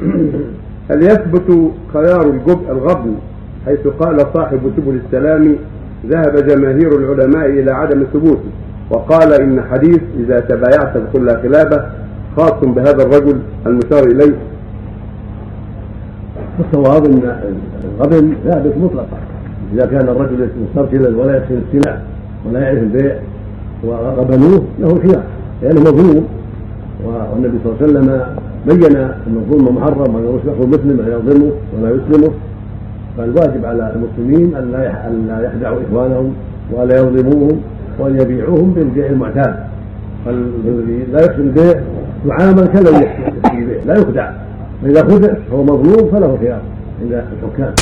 هل يثبت خيار الجب- الغبن حيث قال صاحب سبل السلام ذهب جماهير العلماء إلى عدم ثبوته وقال إن حديث إذا تبايعت بكل خلافة خاص بهذا الرجل المشار إليه. الصواب إن الغبن ثابت مطلقا. إذا كان الرجل مسترسلا ولا يحسن السلع ولا يعرف البيع وغبنوه له خيار لأنه مظلوم. والنبي صلى الله عليه وسلم بين أن الظلم محرم وأن يصلح المسلم ان يظلمه ولا يسلمه فالواجب على المسلمين أن لا يخدعوا إخوانهم ولا يظلموهم وأن يبيعوهم بالبيع المعتاد. فالذي لا يحسن البيع يعامل كالذي يحسن البيع لا يخدع. فإذا خدع فهو مظلوم فله خيار عند الحكام.